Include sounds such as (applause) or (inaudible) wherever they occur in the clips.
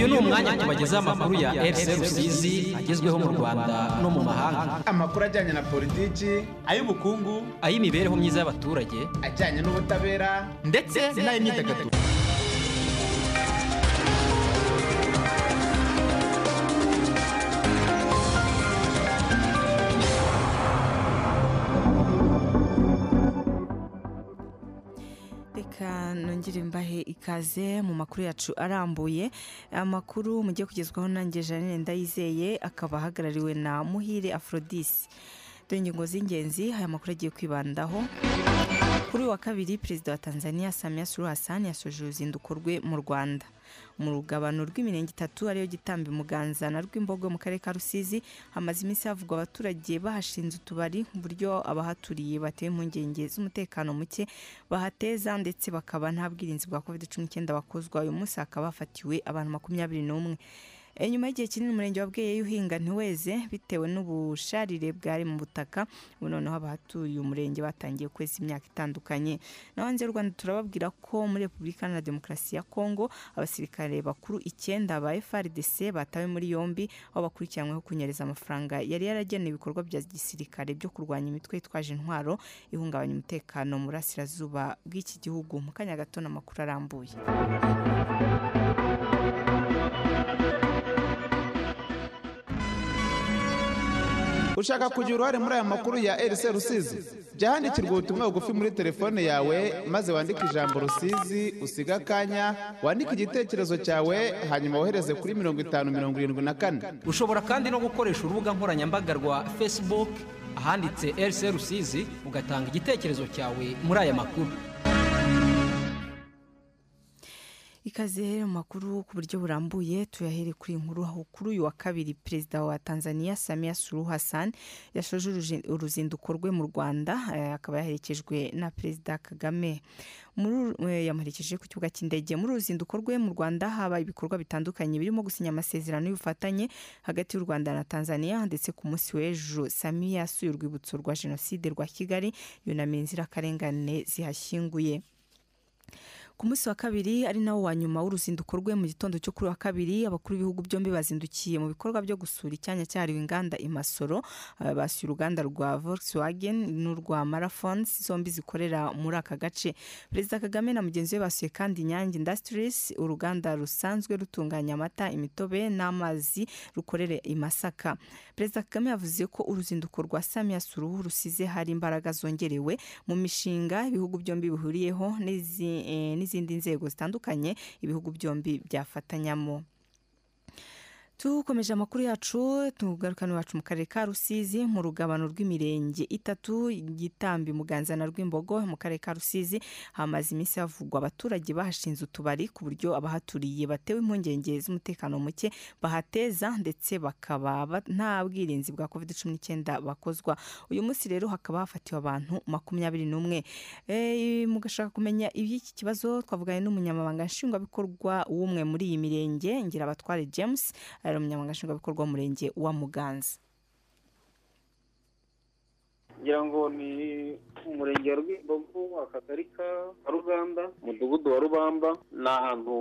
uyu ni umwanya tubagezaho amakuru ya rc rusizi agezweho mu rwanda no mu mahanga. Amakuru ajyanye na politiki ay'ubukungu ay'imibereho myiza y'abaturage ajyanye n'ubutabera ndetse n'ay'imyidagaduro. Nongere mbahe ikaze mu makuru yacu arambuye. Amakuru mugiye kugezwaho nanjye janine ndayizeye akaba ahagarariwe na muhire aphrodis dore ingingo z'ingenzi aya makuru agiye kwibandaho. Kuri wa kabiri perezida wa tanzania samia suluhu hassan yasoje uruzinduko rwe mu rwanda. Mu rugabano rw'imirenge itatu ariyo gitambi muganza na rw'imbogo mu karere ka rusizi hamaze iminsi havugwa abaturage bahashinze utubari ku buryo abahaturiye batewe impungenge z'umutekano muke bahateza ndetse bakaba nta bwirinzi bwa covid cumi n'icyenda bakozwa uyu munsi hakaba hafatiwe abantu makumyabiri n'umwe. Nyuma y'igihe kinini umurenge wa bweye uhinga ntiweze bitewe n'ubusharire bwari mu butaka ubu noneho abahatuye umurenge batangiye kweza imyaka itandukanye. Naho hanze y'u rwanda turababwira ko muri repubulika iharanira demokarasi ya kongo abasirikare bakuru icyenda ba frdc batawe muri yombi aho bakurikiranyweho kunyereza amafaranga yari yaragenewe ibikorwa bya gisirikare byo kurwanya imitwe yitwaje intwaro ihungabanya umutekano mu burasirazuba bw'iki gihugu. Mu kanya gato n'amakuru arambuye. Ushaka kugira uruhare muri aya makuru ya rc rusizi jya handikirwa ubutumwa bugufi muri telefone yawe maze wandike ijambo rusizi usiga akanya wandike igitekerezo cyawe hanyuma wohereze kuri mirongo itanu mirongo irindwi na kane. Ushobora kandi no gukoresha urubuga nkoranyambaga rwa facebook ahanditse rc rusizi ugatanga igitekerezo cyawe muri aya makuru. Ikaze mu makuru ku buryo burambuye. Tuyahere kuri inkuru aho kuri uyu wa kabiri perezida wa tanzania samia suluhu hassan yashoje uruzinduko rwe mu rwanda akaba yaherekejwe na perezida kagame. Yamuherekeje ku kibuga cy'indege. Muri uruzinduko rwe mu rwanda haba ibikorwa bitandukanye birimo gusinya amasezerano y'ubufatanye hagati y'u rwanda na tanzania ndetse ku munsi w'ejo samia yasuye urwibutso rwa jenoside rwa kigali yunamira inzirakarengane zihashyinguye. Ku munsi wa kabiri ari nawo wa nyuma w'uruzinduko rwe mu gitondo cyo kuri wa kabiri abakuru b'ibihugu byombi bazindukiye mu bikorwa byo gusura icyanya cyahariwe inganda i masoro. Basuye uruganda rwa volkswagen n'urwa marathons zombi zikorera muri aka gace. Perezida kagame na mugenzi we basuye kandi inyange industries uruganda rusanzwe rutunganya amata imitobe n'amazi rukorere i masaka. Perezida kagame yavuze ko uruzinduko rwa samia suruhu rusize hari imbaraga zongerewe mu mishinga ibihugu byombi bihuriyeho n'izi n'izindi nzego zitandukanye ibihugu byombi byafatanyamo. Tukomeje amakuru yacu tugarukana iwacu mu karere ka rusizi mu rugabano rw'imirenge itatu gitambi muganza na rw'imbogo mu karere ka rusizi hamaze iminsi havugwa abaturage bahashinze utubari ku buryo abahaturiye batewe impungenge z'umutekano muke bahateza ndetse bakaba nta bwirinzi bwa covid cumi n'icyenda bakozwa. Uyu munsi rero hakaba hafatiwe abantu makumyabiri n'umwe. Mugashaka kumenya iby'iki kibazo twavuganye n'umunyamabanga nshingwabikorwa w'umwe muri iyi mirenge ngira abatware james ari umunyamabanga nshingwabikorwa w'umurenge wa muganza. Ngira ngo ni umurenge wa rwimbogo akagari ka ruganda umudugudu wa rubamba. Ni ahantu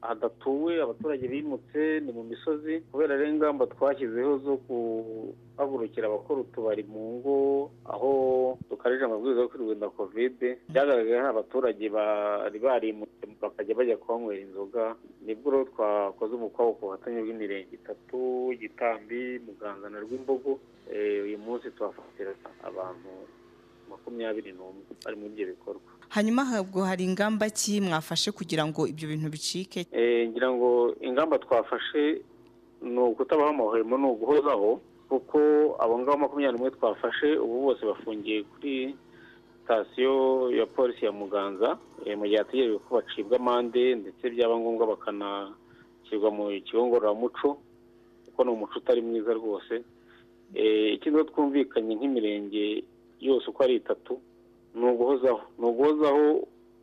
hadatuwe abaturage bimutse ni mu misozi kubera rero ingamba twashyizeho zo guhagurukira abakora utubari mu ngo aho dukarije amabwiriza yo kwirinda kovide byagaragaye abaturage bari barimutse bakajya bajya kuhanywera inzoga ni bwo rero twakoze umukwabo ku bufatanye bw'imirenge itatu gitambi muganza na rw'imbogo uyu munsi tuhafatira abantu makumyabiri n'umwe bari muri ibyo bikorwa. Hanyuma habwo hari ingamba ki mwafashe kugira ngo ibyo bintu bicike? Ngira ngo ingamba twafashe ni ukutabaho amahwemo ni uguhozaho kuko abo ngabo makumyabiri n'umwe twafashe ubu bose bafungiye kuri sitasiyo ya polisi ya muganza mu gihe hategereje ko bacibwa amande ndetse byaba ngombwa bakanashyirwa mu kigo ngororamuco kuko ni umuco utari mwiza rwose. Ikindi twumvikanye nk'imirenge yose uko ari itatu ni uguhozaho ni uguhozaho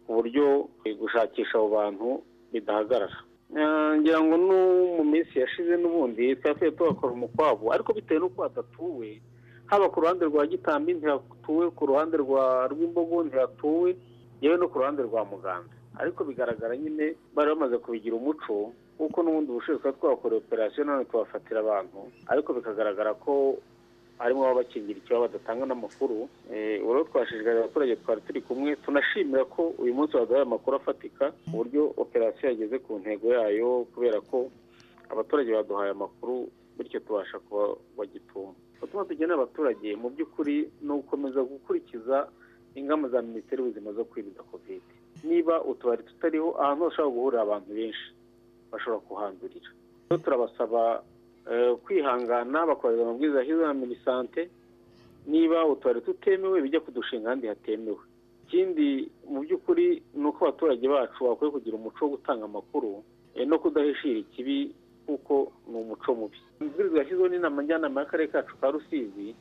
ku buryo gushakisha abo bantu bidahagarara. Ngira ngo no mu minsi yashize n'ubundi twari tuhakora umukwabo ariko bitewe n'uko hadatuwe haba ku ruhande rwa gitambi ntihatuwe ku ruhande rwa rw'imbogo ntihatuwe yewe no ku ruhande rwa muganga ariko bigaragara nyine bari bamaze kubigira umuco kuko n'ubundi ubushobozi twari twakoreye operasiyo none tubafatira abantu. Ariko bikagaragara ko harimo ababa bakingira ikiba badatanga n'amakuru ubu rero twashishikariza abaturage twari turi kumwe tunashimira ko uyu munsi baduhaye amakuru afatika ku buryo operasiyo yageze ku ntego yayo kubera ko abaturage baduhaye amakuru bityo tubasha kuba gituma ubutumwa tugenera abaturage mu by'ukuri ni ugukomeza gukurikiza ingamba za minisiteri y'ubuzima zo kwirinda kovide niba utubari tutariho ahantu hashobora guhurira abantu benshi bashobora kuhandurira. Turabasaba kwihangana bakubahiriza amabwiriza na minisante niba utubari tutemewe bijya kudushinga ahandi hatemewe. Ikindi mu by'ukuri ni uko abaturage bacu bakwiye kugira umuco wo gutanga amakuru no kudahishira ikibi kuko ni umuco mubi. Amabwiriza yashyizweho n'inama njyanama y'akarere kacu ka rusizi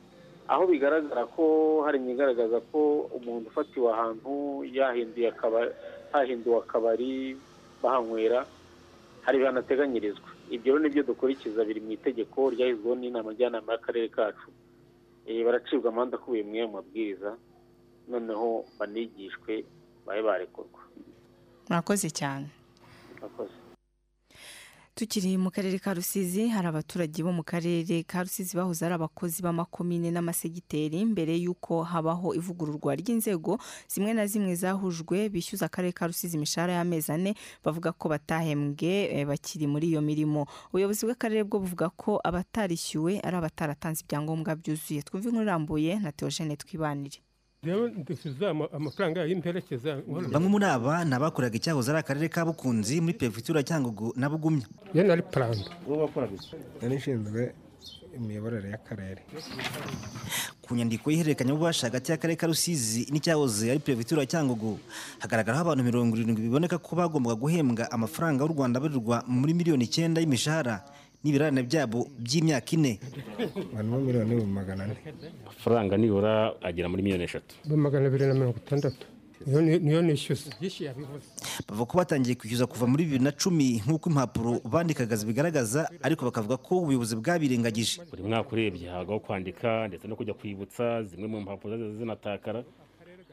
aho bigaragara ko hari igaragaza ko umuntu ufatiwe ahantu yahinduye akabari hahinduwe akabari bahanywera hari ibihano ateganyirizwa ibyo rero ni byo dukurikiza biri mu itegeko ryashyizweho n'inama njyanama y'akarere kacu. Baracibwa amande akubiye muri ayo mabwiriza noneho banigishwe babe barekurwa. Murakoze cyane. Murakoze. Tukiri mu karere ka rusizi hari abaturage bo mu karere ka rusizi bahoze ari abakozi b'amakomine n'amasegiteri mbere y'uko habaho ivugururwa ry'inzego zimwe na zimwe zahujwe bishyuza akarere ka rusizi imishahara y'amezi ane bavuga ko batahembwe bakiri muri iyo mirimo. Ubuyobozi bw'akarere bwo buvuga ko abatarishyuwe ari abataratanze ibyangombwa byuzuye. Twumve inkuru irambuye na teogene twibanire. Amafaranga y'imperekeza bamwe muri aba ni abakoraga icyahoze ari akarere ka bukunzi muri perefegitura cyangugu na bugumya. Nari parando wowe wakoraga iki? Imiyoborere y'akarere. Ku nyandiko y'ihererekanyabubasha hagati y'akarere ka rusizi n'icyahoze ari perefegitura cyangugu hagaragaraho abantu mirongo irindwi biboneka ko bagombaga guhembwa amafaranga y'u rwanda abarirwa muri miliyoni icyenda y'imishahara. N'ibirarane byabo by'imyaka ine. Miliyoni ibihumbi magana ane. Amafaranga nibura agera muri miliyoni eshatu. Ibihumbi magana abiri na mirongo itandatu. Niyo nishyuza bavuga ko batangiye kwishyuza kuva muri bibiri na cumi nk'uko impapuro bandikaga zibigaragaza ariko bakavuga ko ubuyobozi bwabirengagije. Buri mwaka urebye hagaho kwandika ndetse no kujya kwibutsa zimwe mu mpapuro zinatakara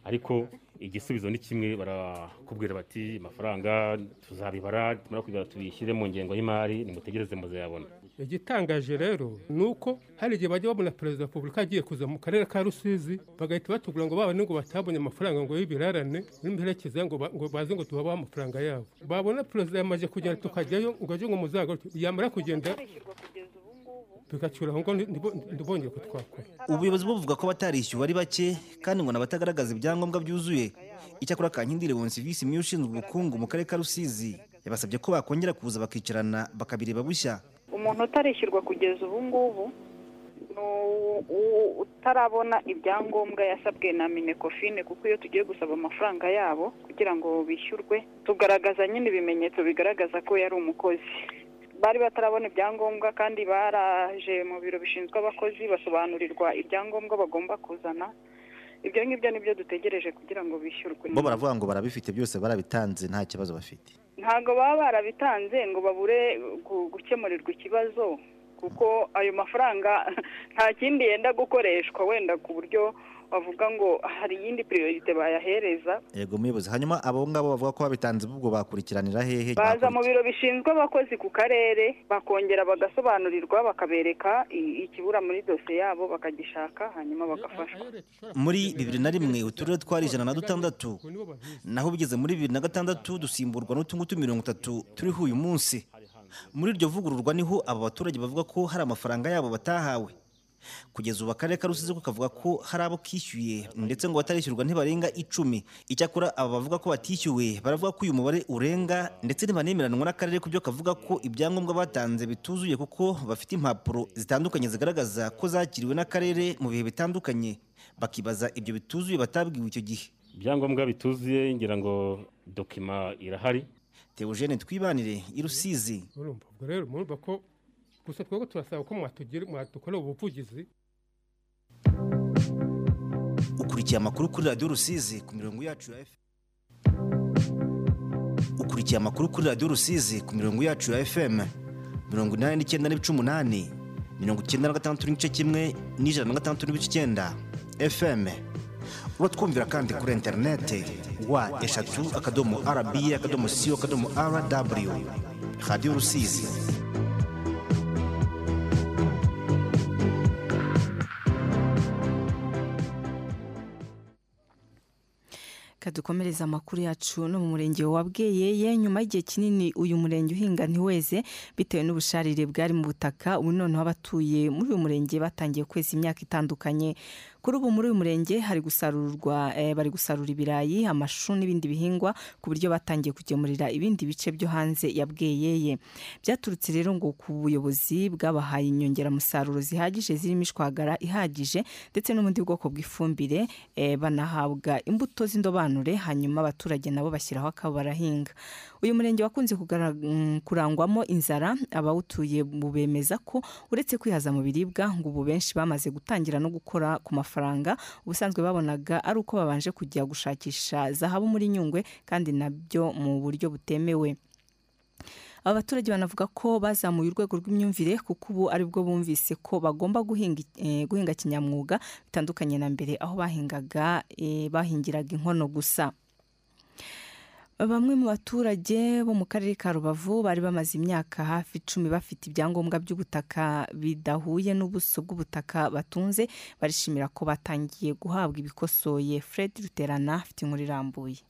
ariko igisubizo ni kimwe barakubwira bati amafaranga tuzabibara tumara kugira tubishyire mu ngengo y'imari nimutegereze muzayabona. Igitangaje rero ni uko hari igihe bajya babona perezida wa repubulika agiye kuza mu karere ka rusizi bagahita batubwira ngo babone ngo batabonye amafaranga ngo y'ibirarane n'imperekeza ngo baze ngo tubabahe amafaranga yabo. Babona perezida yamaze kugenda tukajyayo ngo ajye ngo muzagaruke yamara kugenda bigacura aho ngo ntibongere kutwakora ubuyobozi buvuga ko batarishyuwe ari bake kandi ngo n'abatagaragaza ibyangombwa byuzuye. Icyakora kankindire wonsi visi miyo ushinzwe ubukungu mu karere ka rusizi yabasabye ko bakongera kuza bakicarana bakabireba bushya. Umuntu utarishyurwa kugeza ubu ngubu utarabona ibyangombwa yasabwe na minekofine kuko iyo tugiye gusaba amafaranga yabo kugira ngo bishyurwe tugaragaza nyine ibimenyetso bigaragaza ko yari umukozi. Bari batarabona ibyangombwa kandi baraje mu biro bishinzwe abakozi basobanurirwa ibyangombwa bagomba kuzana. Ibyo ngibyo ni byo dutegereje kugira ngo bishyurwe. Bo baravuga ngo barabifite byose barabitanze nta kibazo bafite. Ntabwo baba barabitanze ngo babure gukemurirwa ikibazo kuko ayo mafaranga (laughs) nta kindi yenda gukoreshwa wenda ku buryo bavuga ngo hari iyindi priorite bayahereza. Yego muyobozi hanyuma abo ngabo bavuga ko babitanze ubwo bakurikiranira hehe baza mu biro bishinzwe abakozi ku karere bakongera bagasobanurirwa bakabereka ikibura muri dosiye yabo bakagishaka hanyuma bagafashwa. Muri bibiri na rimwe uturere twari ijana na dutandatu naho bigeze muri bibiri na gatandatu dusimburwa n'utungutu mirongo itatu turiho uyu munsi. Muri iryo vugururwa ni ho aba baturage bavuga ko hari amafaranga yabo batahawe. Kugeza ubu akarere ka rusizi kavuga ko hari abo kishyuye ndetse ngo batarishyurwa ntibarenga icumi. Icyakora aba bavuga ko batishyuwe baravuga ko uyu mubare urenga ndetse ntibanemeranwa n'akarere ku byo kavuga ko ibyangombwa batanze bituzuye kuko bafite impapuro zitandukanye zigaragaza ko zakiriwe n'akarere mu bihe bitandukanye. Bakibaza ibyo bituzuye batabwiwe icyo gihe. Ibyangombwa bituzuye ngira ngo dokima irahari. Teogene twibanire i rusizi. Urumva ubwo rero murumva ko gusa twebwe turasaba ko mwadukorera ubuvugizi. Ukurikiye amakuru kuri radiyo rusizi ku mirongo yacu ya fm ukurikiye amakuru kuri radiyo rusizi ku mirongo yacu ya fm mirongo inani n'icyenda n'ibice umunani mirongo icyenda na gatandatu n'igice kimwe n'ijana na gatandatu n'ibice icyenda. Fm uba twumvira kandi kuri interineti wa eshatu akadomo rba akadomo siyo akadomo rw radiyo rusizi. Kadukomereza amakuru yacu no mu murenge wa bweyeye. Nyuma y'igihe kinini uyu murenge uhinga ntiweze bitewe n'ubusharire bwari mu butaka ubu noneho abatuye muri uyu murenge batangiye kweza imyaka itandukanye. Kuri ubu muri uyu murenge hari gusarurwa eh, bari gusarura ibirayi amashu n'ibindi bihingwa ku buryo batangiye kugemurira ibindi bice byo hanze ya bweyeye. Byaturutse rero ngo ku buyobozi bwabahaye inyongeramusaruro zihagije zirimo ishwagara ihagije ndetse n'ubundi bwoko bw'ifumbire eh, banahabwa imbuto z'indobanure hanyuma abaturage nabo bashyiraho akabo barahinga. Uyu murenge wakunze mm, kurangwamo inzara abawutuye bemeza ko uretse kwihaza mu biribwa ngo ubu benshi bamaze gutangira no gukora ku mafaranga ubusanzwe babonaga ari uko babanje kujya gushakisha zahabu muri nyungwe kandi na byo mu buryo butemewe. Aba baturage banavuga ko bazamuye urwego rw'imyumvire kuko ubu ari bwo bumvise ko bagomba guhinga, eh, kinyamwuga bitandukanye na mbere aho bahingaga eh, bahingiraga inkono gusa. Bamwe mu baturage bo mu karere ka rubavu bari bamaze imyaka hafi icumi bafite ibyangombwa by'ubutaka bidahuye n'ubuso bw'ubutaka batunze barishimira ko batangiye guhabwa ibikosoye. Fred ruterana afite inkuru irambuye.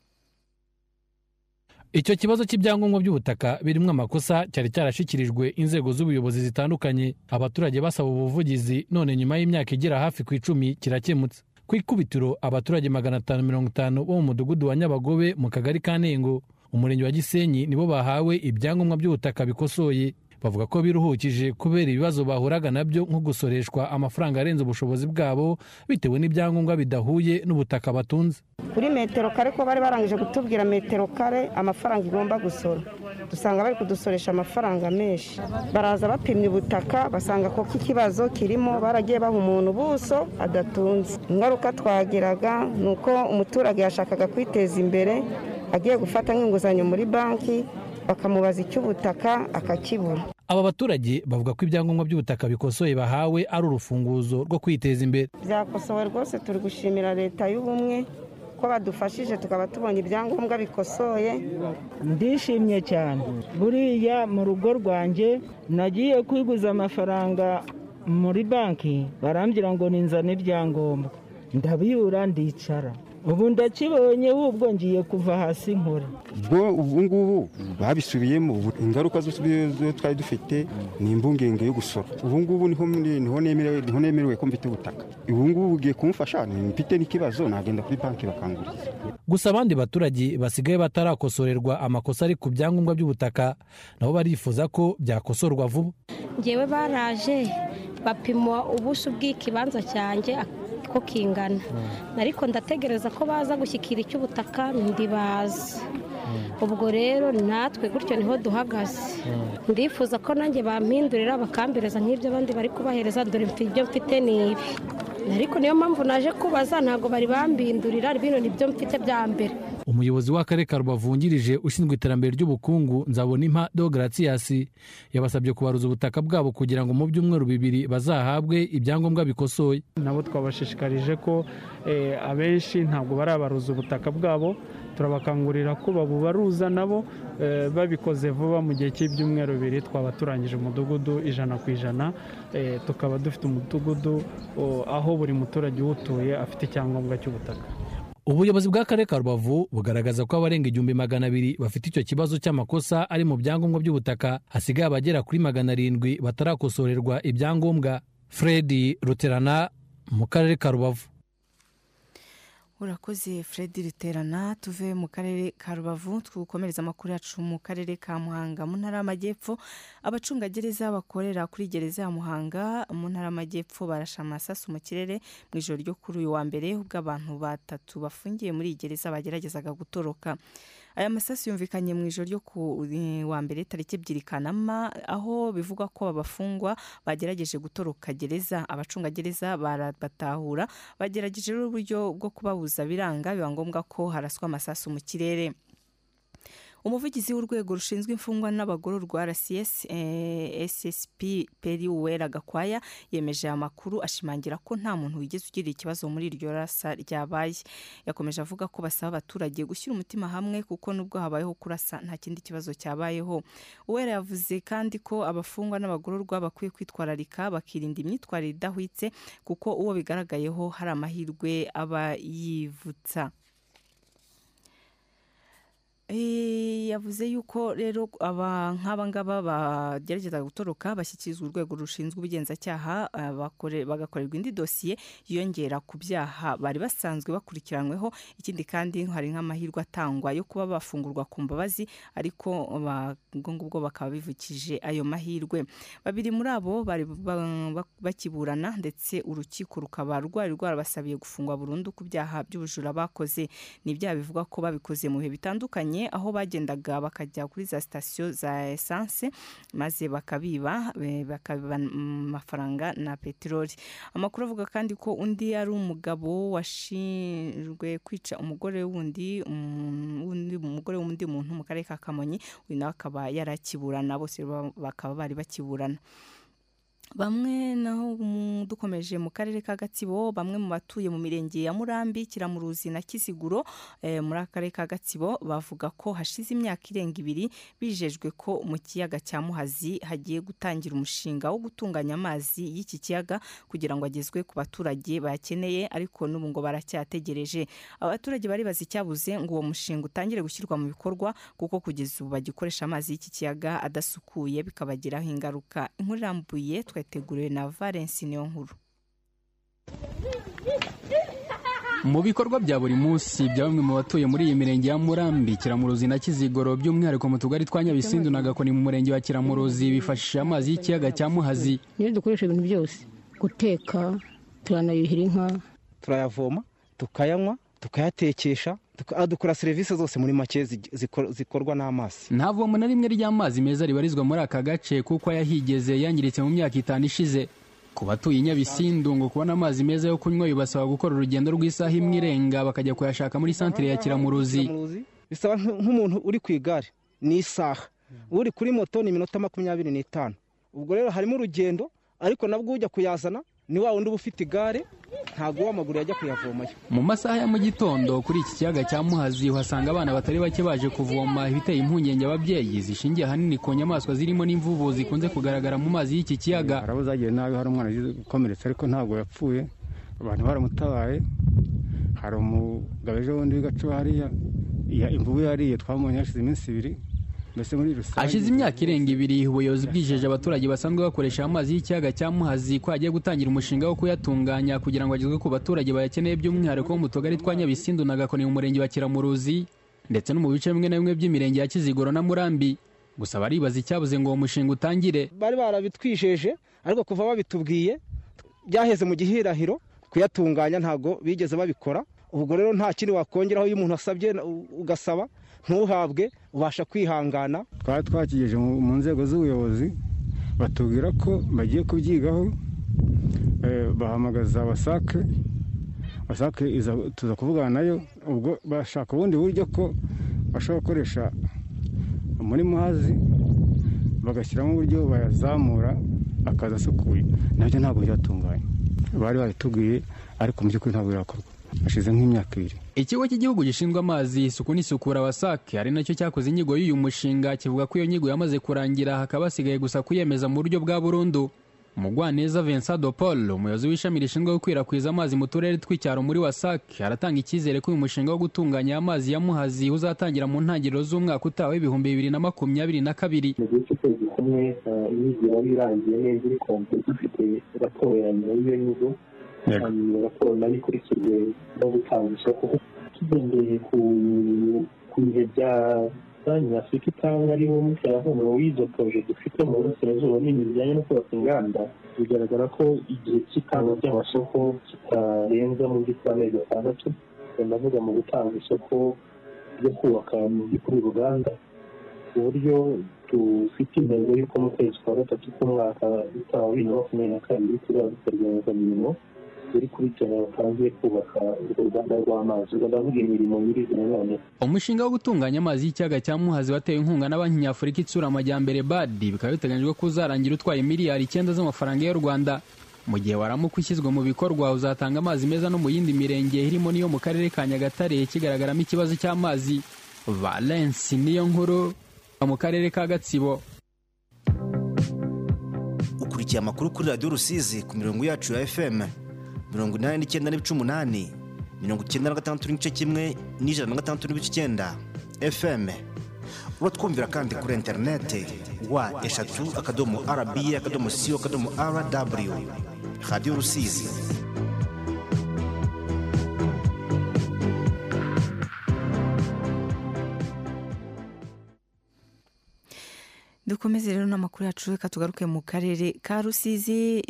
Icyo kibazo cy'ibyangombwa by'ubutaka birimo amakosa cyari cyarashyikirijwe inzego z'ubuyobozi zitandukanye. Abaturage basaba ubuvugizi none nyuma y'imyaka igera hafi ku icumi kirakemutse. Ku ikubitiro abaturage magana atanu mirongo itanu bo mu mudugudu wa nyabagobe mu kagari ka ntengo umurenge wa gisenyi nibo bahawe ibyangombwa by'ubutaka bikosoye. Bavuga ko biruhukije kubera ibibazo bahuraga na byo nko gusoreshwa amafaranga arenze ubushobozi bwabo bitewe n'ibyangombwa bidahuye n'ubutaka batunze. Kuri metero kare ko bari barangije kutubwira metero kare amafaranga igomba gusora. Dusanga bari kudusoresha amafaranga menshi. Baraza bapimye ubutaka basanga ko ikibazo kirimo baragiye baha umuntu ubuso adatunze. Ingaruka twagiraga ni uko umuturage yashakaga kwiteza imbere agiye gufata nk'inguzanyo muri banki bakamubaza icy'ubutaka akakibura aba baturage bavuga ko ibyangombwa by'ubutaka bikosoye bahawe ari urufunguzo rwo kwiteza imbere. Byakosowe rwose turi gushimira leta y'ubumwe ko badufashije tukaba tubonye ibyangombwa bikosoye. Ndishimye cyane. Buriya mu rugo rwanjye nagiye kwiguza amafaranga muri banki barambwira ngo ninzane ibyangombwa. Ndabiyura ndicara. Ubu ndakibonye ubwo ngiye kuva hasi nkora. Ubwo ubu ngubu babisubiyemo ingaruka zo twari dufite ni imbungenge yo gusora. Ubu ngubu ni ho nemerewe ni ho nemerewe ko mfite ubutaka. Ubu ngubu bugiye kumfasha mfite n'ikibazo nagenda kuri banki bakanguriza. Gusa abandi baturage basigaye batarakosorerwa amakosa ari ku byangombwa by'ubutaka nabo barifuza ko byakosorwa vuba. Ngewe baraje bapima ubuso bw'ikibanza cyanjye ko kingana. Ariko ndategereza ko baza gushyikira icy'ubutaka ndibaza. Ubwo rero natwe gutyo ni ho duhagaze. Ndifuza ko nanjye bampindurira bakambereza nk'ibyo abandi bari kubahereza dore ibyo mfite ni ibi. Ariko niyo mpamvu naje kubaza ntabwo bari bambindurira bino ni byo mfite bya mbere. Umuyobozi w'akarere ka rubavu wungirije ushinzwe iterambere ry'ubukungu nzabonimpa dogaratias yabasabye kubaruza ubutaka bwabo kugira ngo mu byumweru bibiri bazahabwe ibyangombwa bikosoye. Nabo twabashishikarije ko abenshi ntabwo barabaruza ubutaka bwabo. Turabakangurira ko babubaruza nabo babikoze vuba mu gihe cy'ibyumweru bibiri. Twaba turangije umudugudu ijana ku ijana tukaba dufite umudugudu aho buri muturage uwutuye afite icyangombwa cy'ubutaka. Ubuyobozi bw'akarere ka rubavu bugaragaza ko abarenga igihumbi magana abiri bafite icyo kibazo cy'amakosa ari mu byangombwa by'ubutaka hasigaye abagera kuri magana arindwi batarakosorerwa ibyangombwa. Fred ruterana mu karere ka rubavu. Urakoze fred riterana tuve mu karere ka rubavu twukomereza amakuru yacu mu karere ka muhanga. Mu ntara y'amajyepfo abacungagereza bakorera kuri gereza ya muhanga. Mu ntara y'amajyepfo barasha amasasu mu kirere mu ijoro ryo kuri uyu wa mbere ubwo abantu batatu bafungiye muri iyi gereza bageragezaga gutoroka. Aya masasu yumvikanye mu ijoro ryo ku wa mbere tariki ebyiri kanama aho bivugwa ko abafungwa bagerageje gutoroka gereza abacungagereza barabatahura bagerageje uburyo bwo kubabuza biranga biba ngombwa ko haraswa amasasu mu kirere. Umuvugizi w'urwego rushinzwe imfungwa n'abagororwa rcs eh, ssp peri uwera gakwaya yemeje aya makuru ashimangira ko nta muntu wigeze ugira ikibazo muri iryo rasa ryabaye. Yakomeje avuga ko basaba abaturage gushyira umutima hamwe kuko nubwo habayeho kurasa nta kindi kibazo cyabayeho. Uwera yavuze kandi ko abafungwa n'abagororwa bakwiye kwitwararika bakirinda imyitwarire idahwitse kuko uwo bigaragayeho hari amahirwe aba yivutsa. Yavuze yuko rero aba ngaba bagerageza gutoroka bashyikirizwa urwego rushinzwe ubugenzacyaha ah, bakore- bagakorerwa indi dosiye yiyongera ku byaha bari basanzwe bakurikiranyweho. Ikindi kandi hari nk'amahirwe atangwa yo kuba bafungurwa ku mbabazi ariko ubwo ngubwo bakaba bivukije ayo mahirwe. Babiri muri abo bari ba- ba- bakiburana ndetse urukiko rukaba rwari rwarabasabiye gufungwa burundu ku byaha by'ubujura bakoze. Ni ibyaha bivugwa ko babikoze mu bihe bitandukanye aho bagendaga bakajya kuri za sitasiyo za esanse maze bakabiba bakabiba amafaranga na peteroli. Amakuru avuga kandi ko undi ari umugabo washinjwe kwica umugore wundi um, umugore w'undi muntu mu karere ka kamonyi uyu nawe akaba yarakiburana bose ba- bakaba bari bakiburana. Bamwe naho dukomeje mu karere ka gatsibo bamwe mu batuye mu mirenge ya murambi kiramuruzi na kiziguro eh, muri aka karere ka gatsibo bavuga ko hashize imyaka irenga ibiri bijejwe ko mu kiyaga cya muhazi hagiye gutangira umushinga wo gutunganya amazi y'iki kiyaga kugira ngo agezwe ku baturage bayakeneye ariko n'ubu ngo baracyategereje. Abaturage baribaza icyabuze ngo uwo mushinga utangire gushyirwa mu bikorwa kuko kugeza ubu bagikoresha amazi y'iki kiyaga adasukuye bikabagiraho ingaruka. Inkuru irambuye twateguriwe na valensi niyo nkuru mu bikorwa bya buri munsi bya bamwe mu batuye muri iyi mirenge ya murambi kiramuruzi na kizigoro by'umwihariko mu tugari twa nyabisindu na gakoni mu murenge wa kiramuruzi bifashisha amazi y'ikiyaga cya muhazi. Niyo dukoresha ibintu byose. Guteka turanayuhira inka. Turayavoma tukayanywa tukayatekesha. tuka- dukora serivisi zose muri make zi- zikor- zikorwa n'amazi. Nta vomo na rimwe ry'amazi meza ribarizwa muri aka gace kuko ayahigeze yangiritse mu myaka itanu ishize. Ku batuye nyabisindu ngo kubona amazi meza yo kunywa bibasaba gukora urugendo rw'isaha imwe irenga bakajya kuyashaka muri santire ya kiramuruzi. Bisaba nk- nk'umuntu uri ku igare ni isaha. Uri kuri moto ni iminota makumyabiri n'itanu. Ubwo rero harimo urugendo ariko nabwo ujya kuyazana ni wa wundi uba ufite igare ntabwo w'amaguru yajya kuyavomayo mu masaha ya mu gitondo kuri iki kiyaga cya muhazi uhasanga abana batari bake baje kuvoma ibiteye impungenge ababyeyi zishingiye ahanini ku nyamaswa zirimo n'imvubu zikunze kugaragara mu mazi y'iki kiyaga. Hari abo zagiye nabi hari umwana wagize gukomeretsa ariko ntabwo yapfuye abantu baramutabaye. Hari umugabo ejo bundi w'igacu hariya ya- imvubu yariye twamubonye hashize iminsi ibiri. Hashize imyaka irenga ibiri ubuyobozi bwijeje abaturage basanzwe bakoresha amazi y'ikiyaga cya muhazi ko hagiye gutangira umushinga wo kuyatunganya kugira ngo agezwe ku baturage bayakeneye by'umwihariko mu tugari twa nyabisindu na gakoni mu murenge wa kiramuruzi ndetse no mu bice bimwe na bimwe by'imirenge ya kiziguro na murambi. Gusa baribaza icyabuze ngo uwo mushinga utangire. Bari barabitwijeje ariko kuva babitubwiye byaheze mu gihirahiro kuyatunganya ntabwo bigeze babikora. Ubwo rero nta kindi wakongeraho iyo umuntu asabye ugasaba ntuhabwe ubasha kwihangana. Twari twakigeje mu nzego z'ubuyobozi batubwira ko bagiye kubyigaho eh, bahamagaza wasake wasake tuza kuvugana na yo ubwo bashaka ubundi buryo ko bashobora gukoresha muri muhazi bagashyiramo uburyo bayazamura akaza asukuye. Nabyo ntabwo byatunganye. Bari babitubwiye ariko mu by'ukuri ntabwo birakorwa. Hashize nk'imyaka ibiri. Ikigo cy'igihugu gishinzwe amazi isuku n'isukura wasake ari na cyo cyakoze inyigo y'uyu mushinga kivuga ko iyo nyigo yamaze kurangira hakaba hasigaye gusa kuyemeza mu buryo bwa burundu. Mugwaneza vincent de paul umuyobozi w'ishami rishinzwe gukwirakwiza amazi mu turere tw'icyaro muri wasake aratanga icyizere ko uyu mushinga wo gutunganya amazi ya muhazi uzatangira mu ntangiriro z'umwaka utaha w'ibihumbi bibiri na makumyabiri na kabiri. Mu gihe cy'ukwezi kumwe eh, inyigo iraba irangiye neza iri kompe dufite raporo ya nyuma y'iyo nyigo. Raporo na yo ikurikirwe no gutanga isoko tugendeye ku bihe bya banki afurika itanga ari wo muterankunga w'izo poroje dufite mu burasirazuba n'ibintu bijyanye no kubaka inganda bigaragara ko igihe cy'itanga ry'amasoko kitarenza mu by'ukuri amezi atandatu ndavuga mu gutanga isoko ryo kubaka kuri uruganda ku buryo dufite intego y'uko mu kwezi kwa gatatu k'umwaka wa bibiri na makumyabiri na kabiri tuzaba dukorwa imirimo ruri kuri jana batangiye kubaka urwo ruganda rw'amazi. Ubwo ndavuga imirimo nyirizina none. Umushinga wo gutunganya amazi y'ikiyaga cya muhazi watewe inkunga na banki nyafurika itsura amajyambere badi bikaba biteganyijwe ko uzarangira utwaye miliyari icyenda z'amafaranga y'u rwanda. Mu gihe waramuka ushyizwe mu bikorwa uzatanga amazi meza no mu yindi mirenge irimo n'iyo mu karere ka nyagatare kigaragaramo ikibazo cy'amazi. Valensi niyo nkuru mu karere ka gatsibo. Ukurikiye amakuru kuri radiyo rusizi ku mirongo yacu ya fm mirongo inani n'icyenda n'ibice umunani mirongo icyenda na gatandatu n'igice kimwe n'ijana na gatandatu n'ibice icyenda. Fm uratwumvira kandi kuri interineti wa eshatu akadomo rba akadomo siyo akadomo rw radiyo rusizi. Dukomeze rero n'amakuru yacu reka tugaruke mu karere ka rusizi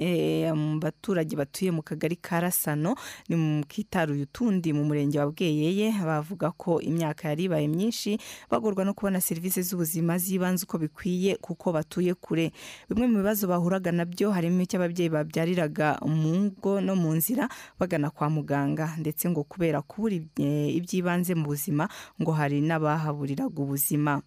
mu baturage batuye mu kagari ka rasano ni mu kitaruye utundi mu murenge wa bweyeye bavuga ko imyaka yari ibaye myinshi bagorwa no kubona serivisi z'ubuzima z'ibanze uko bikwiye kuko batuye kure. Bimwe mu bibazo bahuraga na byo harimo icy'ababyeyi babyariraga mu ngo no mu nzira bagana kwa muganga. Ndetse ngo kubera kubura iby'ibanze mu buzima ngo hari n'abahaburiraga ubuzima.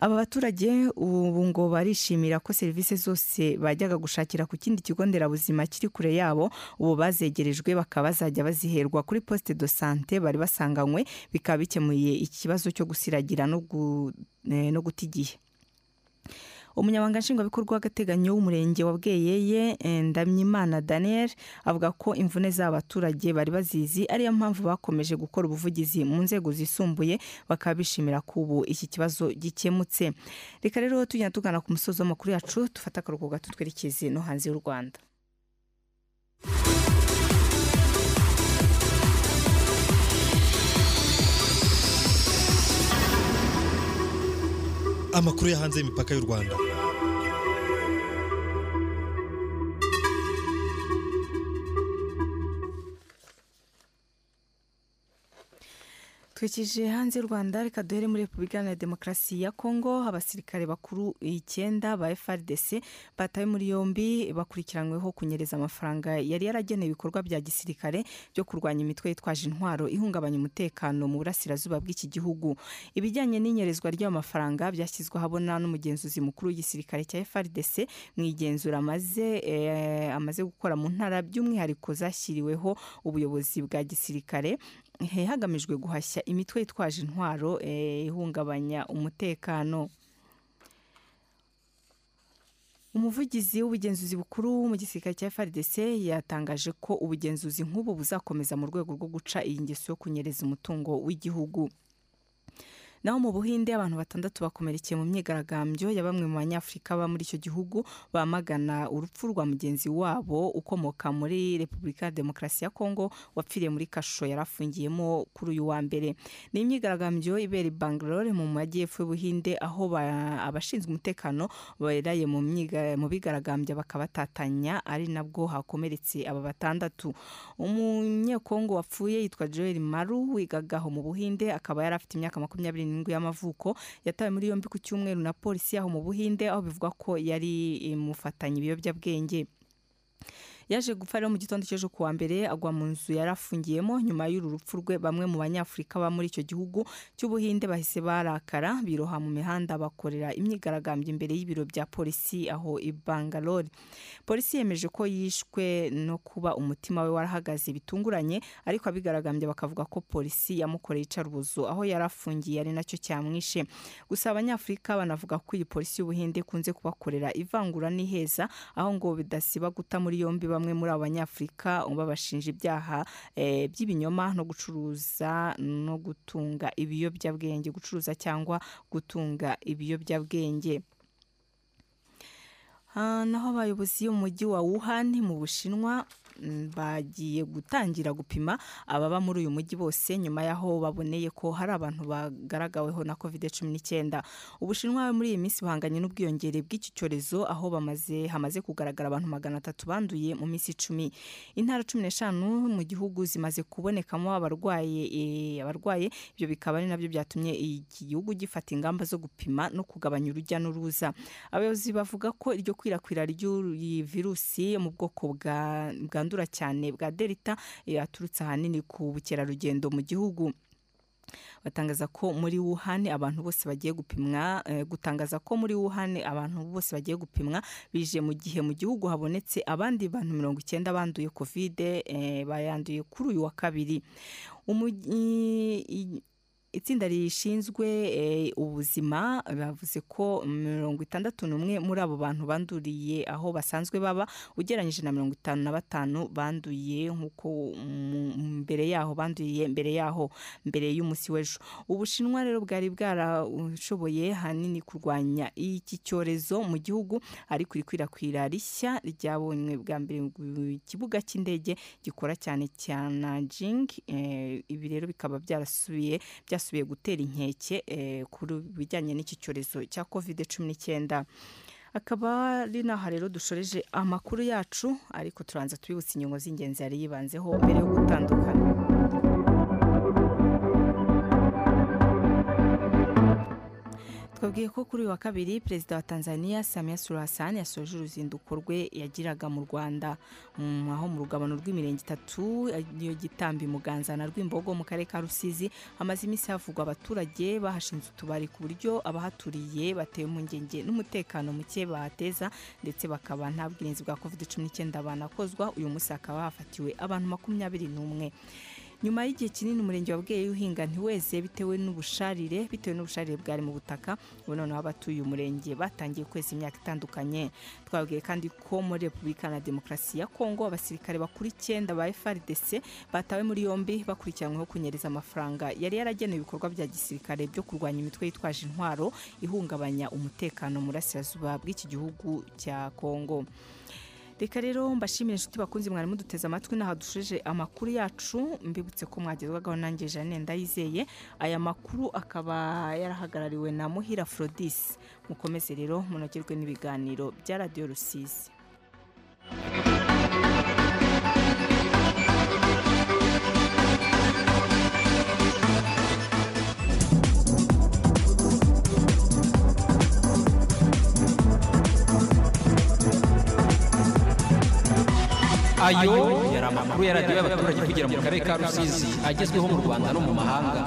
Aba baturage ubu ngo barishimira ko serivisi zose bajyaga gushakira ku kindi kigo nderabuzima kiri kure yabo ubu bazegerejwe bakaba bazajya baziherwa kuri poste de sante bari basanganywe bikaba bikemuye ikibazo cyo gusiragira no guta igihe. Umunyamabanga nshingwabikorwa w'agateganyo w'umurenge wa bweyeye ndamyimana daniel avuga ko imvune z'abaturage bari bazizi ariyo mpamvu bakomeje gukora ubuvugizi mu nzego zisumbuye bakaba bishimira ko ubu iki kibazo gikemutse. Reka rero tugenda tugana ku musozi w'amakuru yacu dufate akaruhuko gato twerekeze no hanze y'u rwanda. Amakuru yo hanze y'imipaka y'u rwanda. Twikije hanze y'u rwanda reka duhere muri repubulika iharanira demokarasi ya kongo abasirikare bakuru icyenda ba frdc batawe muri yombi bakurikiranyweho kunyereza amafaranga yari yaragenewe ibikorwa bya gisirikare byo kurwanya imitwe yitwaje intwaro ihungabanya umutekano mu burasirazuba bw'iki gihugu. Ibijyanye n'inyerezwa ry'ayo mafaranga byashyizwe ahabona n'umugenzuzi mukuru w'igisirikare cya frdc mu igenzura amaze eh, amaze gukora mu ntara by'umwihariko zashyiriweho ubuyobozi bwa gisirikare. Hagamijwe guhashya imitwe yitwaje intwaro ihungabanya umutekano. Umuvugizi w'ubugenzuzi bukuru mu gisirikare cya frdc yatangaje ko ubugenzuzi nk'ubu buzakomeza mu rwego rwo guca iyi ngeso yo kunyereza umutungo w'igihugu. Naho mu buhinde abantu batandatu bakomerekeye mu myigaragambyo ya bamwe mu banyafurika baba muri icyo gihugu bamagana urupfu rwa mugenzi wabo ukomoka muri repubulika ya demokarasi ya kongo wapfiriye muri kasho yari afungiyemo kuri uyu wa mbere. Ni imyigaragambyo ibera i bangalore mu majyepfo y'ubuhinde aho abashinzwe umutekano beraye mu bigaragambya bakabatatanya ari nabwo hakomeretse aba batandatu. Umunyekongo wapfuye yitwa joel maru wigagaho mu buhinde akaba yari afite imyaka makumyabiri n'irindwi y'amavuko yatawe muri yombi ku cyumweru na polisi yaho mu buhinde aho bivugwa ko yari imufatanya ibiyobyabwenge. Yaje gupfa rero mu gitondo cy'ejo kuwa mbere agwa mu nzu yari afungiyemo nyuma y'uru rupfu rwe bamwe mu banyafurika baba muri icyo gihugu cy'ubuhinde bahise barakara biroha mu mihanda bakorera imyigaragambyo imbere y'ibiro bya polisi aho i bangalore. Polisi yemeje ko yishwe no kuba umutima we warahagaze bitunguranye ariko abigaragambye bakavuga ko polisi yamukoreye icarubozo aho yari afungiye ari na cyo cyamwishe. Gusa abanyafurika banavuga ko iyi polisi y'ubuhinde ikunze kubakorera ivangura n'iheza aho ngo bidasiba guta muri yombi bamwe muri abo banyafurika babashinja ibyaha by'ibinyoma no gucuruza no gutunga ibiyobyabwenge gucuruza cyangwa gutunga ibiyobyabwenge. Naho abayobozi b'umujyi wa wuhan mu bushinwa bagiye gutangira gupima ababa muri uyu mujyi bose nyuma y'aho baboneye ko hari abantu bagaragaweho na covid cumi n'icyenda ubushinwa muri iyi minsi buhanganye n'ubwiyongere bw'iki cyorezo aho bamaze hamaze kugaragara abantu magana atatu banduye mu minsi icumi. Intara cumi n'eshanu mu gihugu zimaze kubonekamo abarwaye abarwaye. Ibyo bikaba ari na byo byatumye iki gihugu gifata ingamba zo gupima no kugabanya urujya n'uruza. Abayobozi bavuga ko iryo kwirakwira ry'iyi virusi mu bwoko bwa bwandura cyane bwa delta yaturutse ahanini ku bukerarugendo mu gihugu. Batangaza ko muri Wuhan abantu bose bagiye gupimwa gutangaza ko muri Wuhan abantu bose bagiye gupimwa bije mu gihe mu gihugu habonetse abandi bantu mirongo icyenda banduye kovide bayanduye kuri uyu wa kabiri. Itsinda rishinzwe ubuzima bavuze ko mirongo itandatu n'umwe muri abo bantu banduriye aho basanzwe baba ugereranyije na mirongo itanu na batanu banduye nk'uko mbere yaho banduye mbere yaho mbere y'umunsi w'ejo. Ubushinwa rero bwari bwarashoboye hanini kurwanya iki cyorezo mu gihugu ariko irikwirakwira rishya ryabonywe bwa mbere mu kibuga cy'indege gikora cyane cya Nanjing ibi rero bikaba byarasubiye byasubiye gutera inkeke ku bijyanye n'iki cyorezo cya covid cumi n'icyenda akaba ari n'aha rero dushoreje amakuru yacu ariko turanza tubibutse ingingo z'ingenzi yari yibanzeho mbere yo gutandukana. Twabwiye ko kuri uyu wa kabiri perezida wa tanzania samia suluhu hassan yasoje uruzinduko rwe yagiraga mu rwanda. Aho mu rugabano rw'imirenge itatu iyo gitambi muganza na rwimbogo mu karere ka rusizi hamaze iminsi havugwa abaturage bahashinze utubari ku buryo abahaturiye batewe impungenge n'umutekano muke bahateza ndetse bakaba nta bwirinzi bwa covid cumi n'icyenda banakozwa. Uyu munsi hakaba hafatiwe abantu makumyabiri n'umwe. Nyuma y'igihe kinini umurenge wabwiye uhinga ntiweze bitewe n'ubusharire bitewe n'ubusharire bwari mu butaka ubu noneho abatuye umurenge batangiye kweza imyaka itandukanye. Twabwiye kandi ko muri repubulika na demokarasi ya kongo abasirikare bakuru icyenda ba frdc batawe muri yombi bakurikiranyweho kunyereza amafaranga. Yari yaragenewe ibikorwa bya gisirikare byo kurwanya imitwe yitwaje intwaro ihungabanya umutekano mu burasirazuba bw'iki gihugu cya kongo. Reka rero mbashimire inshuti bakunze mwari muduteze amatwi n'aha dusheje amakuru yacu. Mbibutse ko mwagezwagaho nanjye Jeanne ndayizeye. Aya makuru akaba yarahagarariwe na muhira Afrodis. Mukomeze rero munogerwe n'ibiganiro bya radiyo rusizi. Ayo yari amakuru ya radiyo y'abaturage kugira mu karere ka rusizi agezweho mu rwanda no mu mahanga.